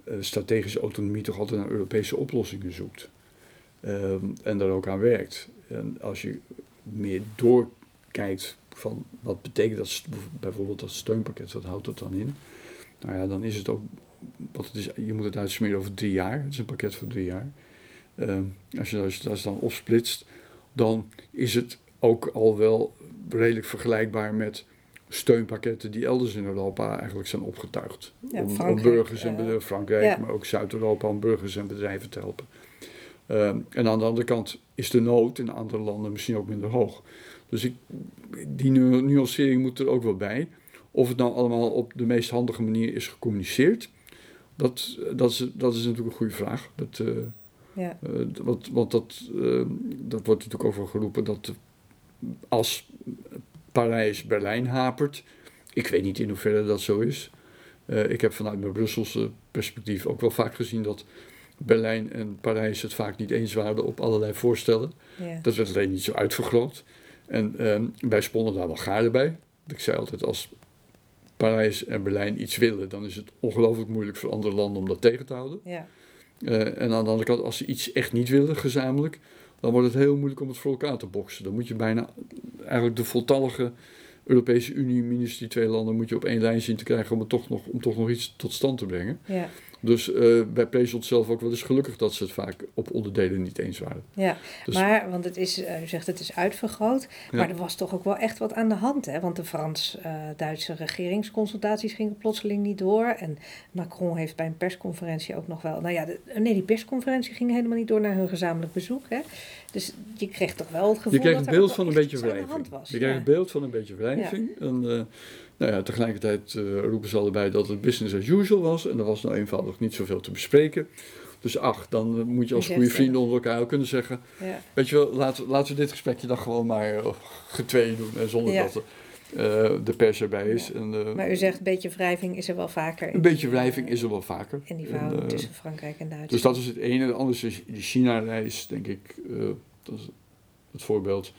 eh, strategische autonomie, toch altijd naar Europese oplossingen zoekt. Ehm, en daar ook aan werkt. En als je meer doorkijkt van wat betekent dat, bijvoorbeeld dat steunpakket, wat houdt dat dan in? Nou ja, dan is het ook, wat het is, je moet het uitsmeren over drie jaar. Het is een pakket voor drie jaar. Ehm, als je dat dan opsplitst, dan is het ook al wel redelijk vergelijkbaar met steunpakketten die elders in Europa eigenlijk zijn opgetuigd. Ja, om, burgers en bedrijven, Frankrijk, ja. maar ook Zuid-Europa, om burgers en bedrijven te helpen. Ehm, en aan de andere kant is de nood in andere landen misschien ook minder hoog. Dus ik, die nu- nuancering moet er ook wel bij. Of het nou allemaal op de meest handige manier is gecommuniceerd, dat, dat, is, dat is natuurlijk een goede vraag. Dat, eh, ja, eh, want want dat, eh, dat wordt natuurlijk over geroepen dat als Parijs-Berlijn hapert, ik weet niet in hoeverre dat zo is. Ik heb vanuit mijn Brusselse perspectief ook wel vaak gezien dat Berlijn en Parijs het vaak niet eens waren op allerlei voorstellen. ja. Dat werd alleen niet zo uitvergroot. En ehm, wij sponden daar wel garen bij. Ik zei altijd, als Parijs en Berlijn iets willen, dan is het ongelooflijk moeilijk voor andere landen om dat tegen te houden. ja. Eh, en aan de andere kant, als ze iets echt niet willen gezamenlijk, dan wordt het heel moeilijk om het voor elkaar te boksen. Dan moet je bijna eigenlijk de voltallige Europese Unie minus die twee landen moet je op één lijn zien te krijgen om, het toch, nog, om toch nog iets tot stand te brengen. ja. Dus eh wij prezen onszelf ook wel eens gelukkig dat ze het vaak op onderdelen niet eens waren. Ja, Dus- maar, want het is, eh, u zegt het is uitvergroot, Ja. maar er was toch ook wel echt wat aan de hand, hè? Want de Frans-Duitse regeringsconsultaties gingen plotseling niet door. En Macron heeft bij een persconferentie ook nog wel, nou ja, de- nee, die persconferentie ging helemaal niet door naar hun gezamenlijk bezoek, hè? Dus je kreeg toch wel het gevoel Je dat een beeld van een beetje iets aan de wrijving. hand was. Je ja. een beeld van een beetje wrijving. En eh, nou ja, tegelijkertijd eh, roepen ze allebei dat het business as usual was. En er was nou eenvoudig niet zoveel te bespreken. Dus ach, dan eh, moet je als goede zegt, eh, vrienden onder elkaar ook kunnen zeggen... Ja. Weet je wel, laten, laten we dit gesprekje dan gewoon maar getweeën doen. En zonder Ja. dat de pers erbij is. En, maar u zegt een beetje wrijving is er wel vaker. Een beetje wrijving is er wel vaker. In die verhouding tussen Frankrijk en Duitsland. Dus dat is het ene. Het andere is de China-reis, denk ik. dat is het voorbeeld.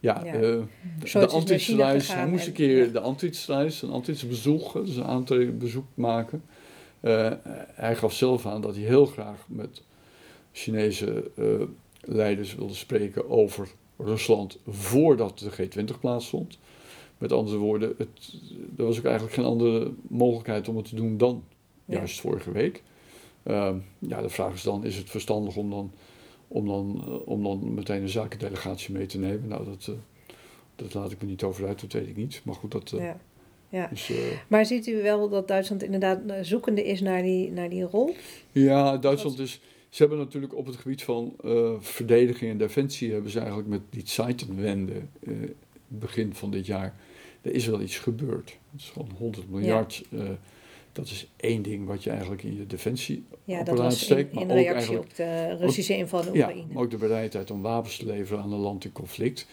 Ja, ja. Uh, de hij moest een keer ja. de Antitsreis, een Antitsbezoek, dus een bezoek maken. Uh, hij gaf zelf aan dat hij heel graag met Chinese uh, leiders wilde spreken over Rusland voordat de G20 plaatsvond. Met andere woorden, het, er was ook eigenlijk geen andere mogelijkheid om het te doen dan juist vorige week. Uh, ja, de vraag is dan, is het verstandig om dan om dan, eh, om dan meteen een zakendelegatie mee te nemen. Nou, dat, uh, dat laat ik me niet over uit, dat weet ik niet. Maar goed, dat. Uh, ja. Ja. Maar ziet u wel dat Duitsland inderdaad zoekende is naar die, naar die rol? Ja, Duitsland is. Ze hebben natuurlijk op het gebied van verdediging en defensie hebben ze eigenlijk met die Zeitenwende begin van dit jaar. Er is wel iets gebeurd. Het is gewoon 100 miljard. Ja dat is één ding wat je eigenlijk in je defensie ja, dat was steekt. In, in reactie op de Russische inval in Oekraïne. Ja, maar ook de bereidheid om wapens te leveren aan een land in conflict.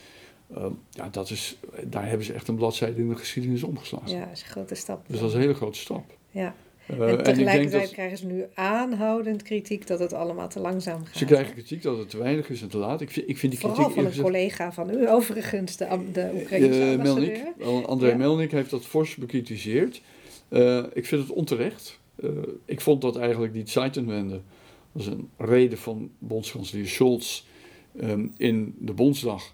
Uh, ja, dat is, daar hebben ze echt een bladzijde in de geschiedenis omgeslagen. Ja, dat is een grote stap. Dus dat is een hele grote stap. Ja. Uh, en tegelijkertijd dat, krijgen ze nu aanhoudend kritiek dat het allemaal te langzaam gaat. Ze krijgen kritiek dat het te weinig is en te laat. Ik vind, ik vind die Vooral kritiek... van een collega van u, overigens, de, de Oekraïnse uh, Melnik, André ja. Melnik heeft dat fors bekritiseerd. Uh, ik vind het onterecht. Uh, ik vond dat eigenlijk die Zeitenwende was een reden van bondskanselier Scholz um, in de Bondsdag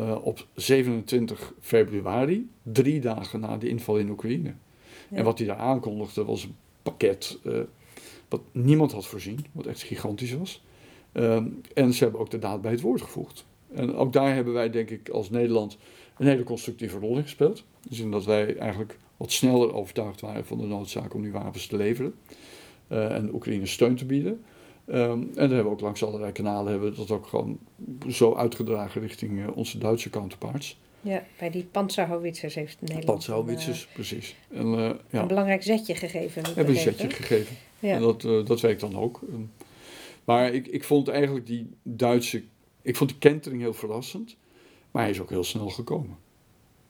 uh, op 27 februari, drie dagen na de inval in Oekraïne. Ja. En wat hij daar aankondigde was een pakket wat niemand had voorzien, wat echt gigantisch was. Um, en ze hebben ook de daad bij het woord gevoegd. En ook daar hebben wij, denk ik, als Nederland een hele constructieve rol in gespeeld. Dus in dat wij eigenlijk wat sneller overtuigd waren van de noodzaak om die wapens te leveren. Uh, en Oekraïne steun te bieden. Um, en dan hebben we ook langs allerlei kanalen hebben we dat ook gewoon zo uitgedragen richting uh, onze Duitse counterparts. Ja, bij die panzerhouwitsers heeft Nederland... Panzerhouwitsers, uh, precies. En, uh, ja. Een belangrijk zetje gegeven. Hebben een zetje gegeven. Ja. En dat, uh, dat werkt dan ook. Maar ik, ik vond eigenlijk die Duitse... Ik vond die kentering heel verrassend. Maar hij is ook heel snel gekomen.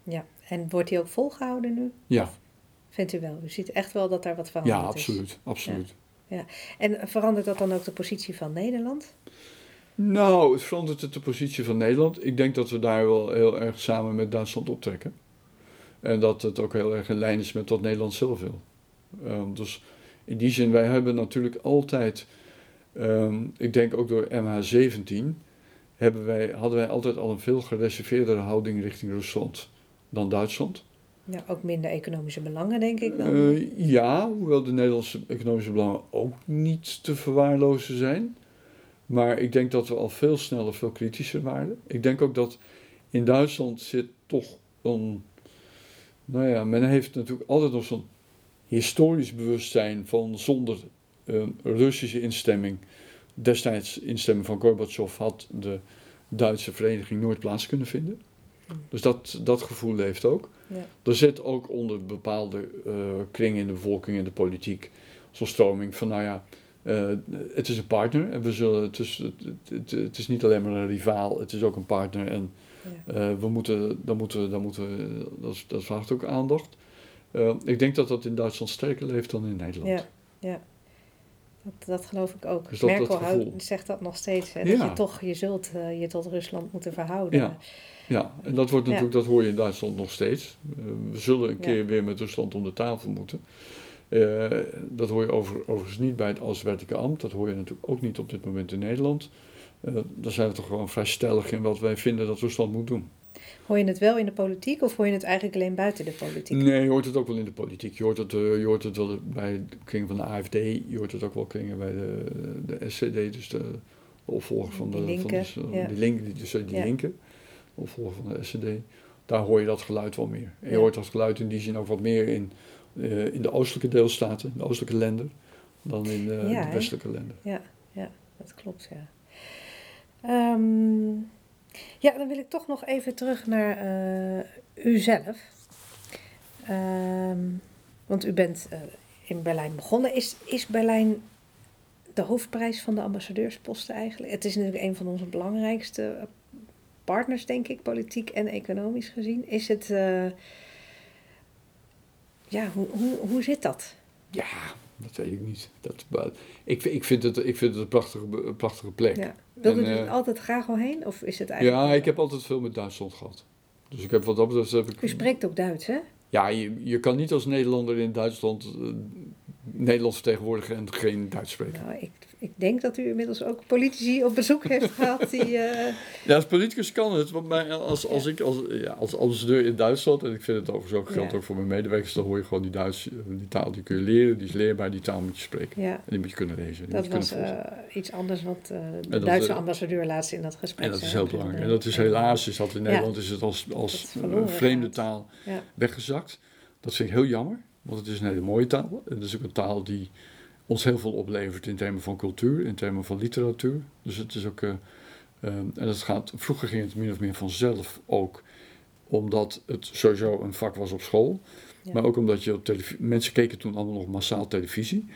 Ja, en wordt hij ook volgehouden nu? Ja. Vindt u wel? U ziet echt wel dat daar wat van ja, absoluut, is. absoluut. Ja. ja. En verandert dat dan ook de positie van Nederland? Nou, het verandert het de positie van Nederland. Ik denk dat we daar wel heel erg samen met Duitsland optrekken. En dat het ook heel erg in lijn is met wat Nederland zelf wil. Um, dus in die zin, wij hebben natuurlijk altijd, um, ik denk ook door MH17, hebben wij, hadden wij altijd al een veel gereserveerdere houding richting Rusland dan Duitsland. Ja, ook minder economische belangen, denk ik dan. Uh, ja, hoewel de Nederlandse economische belangen ook niet te verwaarlozen zijn. Maar ik denk dat we al veel sneller, veel kritischer waren. Ik denk ook dat in Duitsland zit toch een. Nou ja, men heeft natuurlijk altijd nog zo'n historisch bewustzijn van zonder uh, Russische instemming, destijds instemming van Gorbachev, had de Duitse vereniging nooit plaats kunnen vinden. Dus dat, dat gevoel leeft ook. Ja. Er zit ook onder bepaalde uh, kringen in de bevolking en de politiek zo'n stroming van, nou ja, uh, het is een partner en we zullen, het is, het, is niet alleen maar een rivaal, het is ook een partner en ja. uh, we moeten, dan moeten, dan moeten dat, dat vraagt ook aandacht. ik denk dat dat in Duitsland sterker leeft dan in Nederland. Ja, ja. Dat, dat geloof ik ook. Dus Merkel dat zegt dat nog steeds, hè, dat je toch, je zult je tot Rusland moeten verhouden. Ja. Ja, en dat, wordt natuurlijk, dat hoor je in Duitsland nog steeds. Uh, we zullen een keer weer met Rusland om de tafel moeten. Uh, dat hoor je over, overigens niet bij het Auswärtige Amt. Dat hoor je natuurlijk ook niet op dit moment in Nederland. Uh, daar zijn we toch gewoon vrij stellig in wat wij vinden dat Rusland moet doen. Hoor je het wel in de politiek of hoor je het eigenlijk alleen buiten de politiek? Nee, je hoort het ook wel in de politiek. Je hoort het, je hoort het wel bij de kring van de AFD. Je hoort het ook wel kringen bij de, de SCD, dus de, opvolger van de, die. Van de, ja. die, link, dus die ja. linken opvolger van de SCD, daar hoor je dat geluid wel meer. En je hoort dat geluid in die zin ook wat meer in, uh, in de oostelijke deelstaten, de oostelijke landen, dan in uh, ja, de westelijke landen. Ja, ja, dat klopt, ja. Um, ja, dan wil ik toch nog even terug naar uh, uzelf. Um, want u bent in Berlijn begonnen. Is, is Berlijn de hoofdprijs van de ambassadeursposten eigenlijk? Het is natuurlijk een van onze belangrijkste partners, denk ik, politiek en economisch gezien. Is het, uh, Ja, hoe, hoe, hoe zit dat? Ja, dat weet ik niet. Dat, ik, ik, vind het, ik vind het een prachtige, een prachtige plek. Ja. Wil u En, er eh, altijd graag al heen? Of is het eigenlijk... Ja, ik heb altijd veel met Duitsland gehad. Dus ik heb wat dat betreft... Heb ik, U spreekt ook Duits, hè? Ja, je, je kan niet als Nederlander in Duitsland eh, Nederlands vertegenwoordigen en geen Duits spreken. Nou, ik, ik denk dat u inmiddels ook politici op bezoek heeft gehad die... eh, Ja, als politicus kan het, want mij, als, als ik als, ja, als ambassadeur in Duitsland, en ik vind het overigens ook, geldt Ja. ook voor mijn medewerkers, dan hoor je gewoon die Duits, die taal die kun je leren, die is leerbaar, die taal moet je spreken. ja, En die moet je kunnen lezen. die dat moet was eh, iets anders wat eh, de dat, Duitse eh, ambassadeur laatst in dat gesprek En dat is heel belangrijk. En dat is helaas, is dat in Nederland is het als, als vreemde taal Ja. weggezakt. Dat vind ik heel jammer, want het is een hele mooie taal. Het is ook een taal die ons heel veel oplevert in termen van cultuur, in termen van literatuur. Dus het is ook, eh, ehm, en het gaat, vroeger ging het min of meer vanzelf ook, omdat het sowieso een vak was op school. Ja. Maar ook omdat je op televisie, mensen keken toen allemaal nog massaal televisie.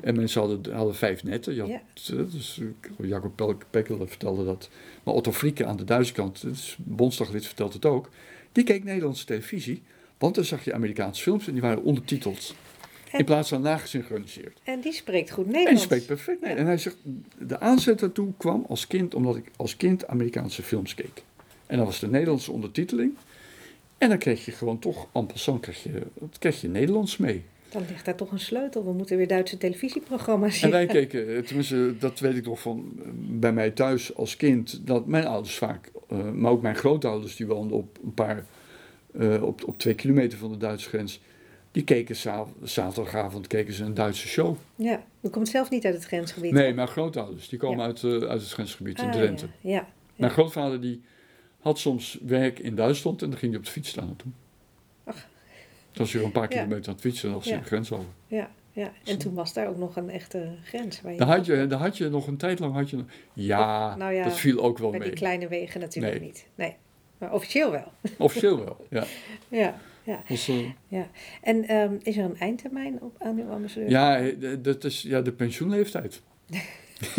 En mensen hadden, hadden vijf netten. Je had, Ja. eh, dus, eh, Jacob Pekkeler vertelde dat. Maar Otto Frieke aan de Duitse kant, dus Bondsdaglid vertelt het ook. Die keek Nederlandse televisie. Want dan zag je Amerikaanse films en die waren ondertiteld. In En- plaats van nagesynchroniseerd. En die spreekt goed En die Nederlands. spreekt perfect. Ja. En hij zegt, de aanzet daartoe kwam als kind, omdat ik als kind Amerikaanse films keek. En dan was de Nederlandse ondertiteling. En dan kreeg je gewoon toch, en passant, kreeg je, kreeg je Nederlands mee. Dan ligt daar toch een sleutel. We moeten weer Duitse televisieprogramma's En zien. wij keken, eh, tenminste, dat weet ik nog van eh, bij mij thuis als kind, dat mijn ouders vaak, eh, maar ook mijn grootouders, die woonden op een paar, eh, op, op twee kilometer van de Duitse grens, die keken za- zaterdagavond keken ze een Duitse show. Ja, u komt zelf niet uit het grensgebied. Nee, mijn grootouders, die komen Ja. uit, eh, uit het grensgebied in Ah, Drenthe. Ja, ja. Mijn grootvader die had soms werk in Duitsland en dan ging hij op de fiets staan naartoe. Ach. Dan was hij een paar kilometer aan het fietsen en dan was hij Ja. de grens over. ja, ja. En toen was daar ook nog een echte grens. Waar je Daar had je, daar had je nog een tijd lang, had je, Nou ja, dat viel ook wel bij die mee. kleine wegen natuurlijk Nee. niet. Nee, maar officieel wel. Officieel wel, ja. Ja, ja. Was, eh, En ehm, is er een eindtermijn op, aan uw ambassadeur? ja, eh, dat is ja, de pensioenleeftijd.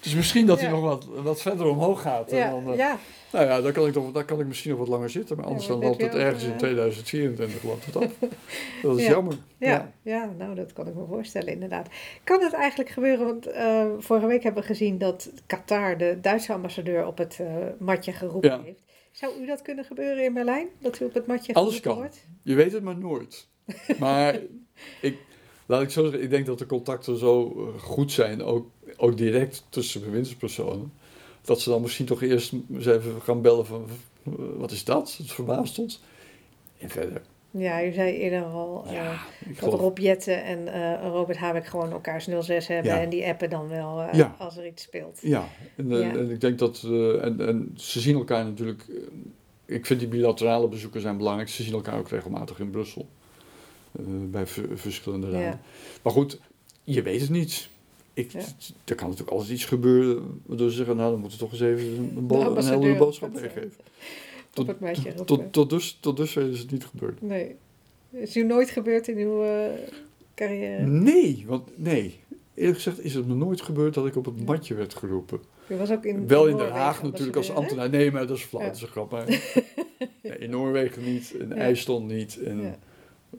dus misschien dat hij nog wat, wat verder omhoog gaat. En ja, dan, eh, ja. Nou ja, dan kan, ik toch, dan kan ik misschien nog wat langer zitten. Maar anders dan maar loopt het ergens in eh, 2024 loopt het af. Dat is Ja. jammer. Ja, ja. nou dat kan ik me voorstellen inderdaad. Kan het eigenlijk gebeuren, want eh, vorige week hebben we gezien dat Qatar de Duitse ambassadeur op het eh, matje geroepen heeft. Zou u dat kunnen gebeuren in Berlijn? Dat u op het matje Alles kan. wordt? Je weet het maar nooit. Maar ik, laat ik zo zeggen, ik denk dat de contacten zo eh, goed zijn, ook, ook direct tussen bewindspersonen, dat ze dan misschien toch eerst eens even gaan bellen van, eh, wat is dat? Het verbaast ons. En verder, Ja, u zei eerder al eh, ja, dat. Rob Jetten en Robert Habeck gewoon elkaars 06 hebben Ja. en die appen dan wel Ja. als er iets speelt. Ja, en, en ik denk dat, en, en ze zien elkaar natuurlijk, ik vind die bilaterale bezoeken zijn belangrijk, ze zien elkaar ook regelmatig in Brussel, bij v- verschillende raden. Ja. Maar goed, je weet het niet. Ik, Ja. Er kan natuurlijk altijd iets gebeuren waardoor ze zeggen, nou dan moeten we toch eens even een, bo- een heldere boodschap eh, meegeven. Tot, roepen. tot, tot, dus, tot dusver is het niet gebeurd. Nee. Is u nooit gebeurd in uw eh, carrière? Nee, want nee. Eerlijk gezegd is het me nooit gebeurd dat ik op het matje werd geroepen. U was ook in Wel in Den Haag natuurlijk als ambtenaar. Nee, maar dat is flauw, Ja. dat is een grap. Maar, nee, in Noorwegen niet, in. IJsland niet, in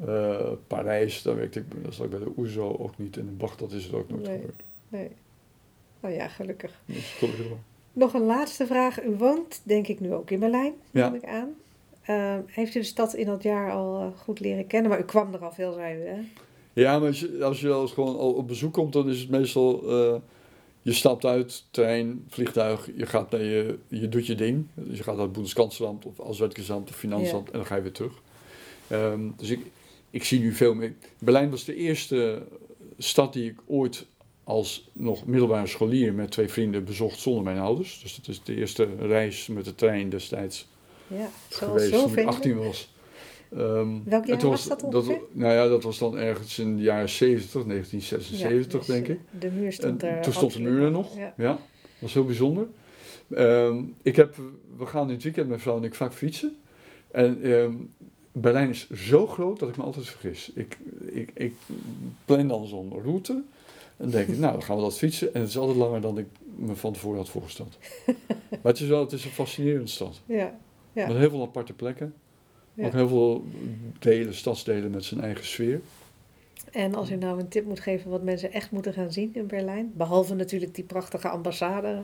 Eh, Parijs, daar werkte ik, dat zat ik bij de OESO ook niet. En in Bagdad is het ook nooit Nee. gebeurd. Nee. Nou ja, gelukkig. Dus gelukkig wel. Nog een laatste vraag. U woont denk ik nu ook in Berlijn, Ja. neem ik aan. Eh, heeft u de stad in dat jaar al eh, goed leren kennen? Maar u kwam er al veel, zei u, hè? Ja, maar als je, als je wel eens gewoon al op bezoek komt, dan is het meestal... eh, je stapt uit, trein, vliegtuig, je, gaat naar je, je doet je ding. Dus je gaat naar het Bundeskanzleramt of Auswärtiges of Finanzamt en dan ga je weer terug. Ehm, dus ik, ik zie nu veel meer... Berlijn was de eerste stad die ik ooit als nog middelbare scholier met twee vrienden bezocht zonder mijn ouders. Dus dat is de eerste reis met de trein destijds Ja, geweest toen ik zoveel. 18 was. Welk en jaar was dat ongeveer? nou ja, dat was dan ergens in de jaren 70, 1976 Ja, dus, denk ik. eh, De muur stond En er. toen stond de muur er nog. Ja. Ja, dat was heel bijzonder. Ehm, ik heb, we gaan in het weekend, mijn vrouw en ik, vaak fietsen. En ehm, Berlijn is zo groot dat ik me altijd vergis. Ik, ik, ik plan dan zo'n route. En denk ik, nou, dan gaan we dat fietsen. En het is altijd langer dan ik me van tevoren had voorgesteld. maar het is wel het is een fascinerende stad. Ja, ja. Met heel veel aparte plekken. Ook heel veel delen, stadsdelen met zijn eigen sfeer. En als u nou een tip moet geven wat mensen echt moeten gaan zien in Berlijn, behalve natuurlijk die prachtige ambassade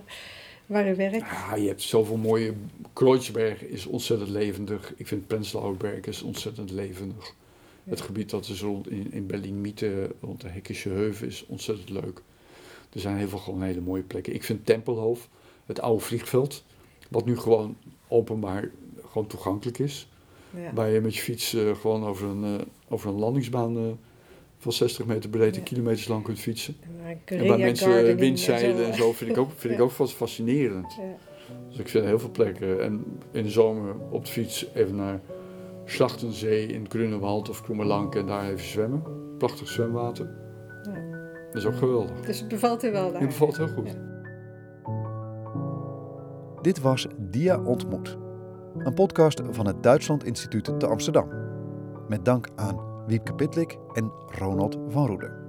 waar u werkt. Ja, je hebt zoveel mooie. Kreuzberg is ontzettend levendig. Ik vind Prenzlauer Berg is ontzettend levendig. Het gebied dat is rond in, in Berlin-Miete, rond de Hekkische Heuvel, is ontzettend leuk. Er zijn heel veel gewoon hele mooie plekken. Ik vind Tempelhof, het oude vliegveld, wat nu gewoon openbaar gewoon toegankelijk is. Ja. Waar je met je fiets eh, gewoon over een, eh, over een landingsbaan eh, van 60 meter breed, Ja. kilometers lang kunt fietsen. En waar En mensen gardening windzeilen en zo, vind ik ook, vind ik ook vast fascinerend. Ja. Dus ik vind heel veel plekken. En in de zomer op de fiets even naar Slachtenzee in Grunewald of Kroemelanke en daar even zwemmen. Prachtig zwemwater. Ja. Dat is ook geweldig. Dus het bevalt u wel daar? Het bevalt heel goed. Ja. Dit was Dia Ontmoet, een podcast van het Duitsland Instituut te Amsterdam. Met dank aan Wiepke Pitlik en Ronald van Roede.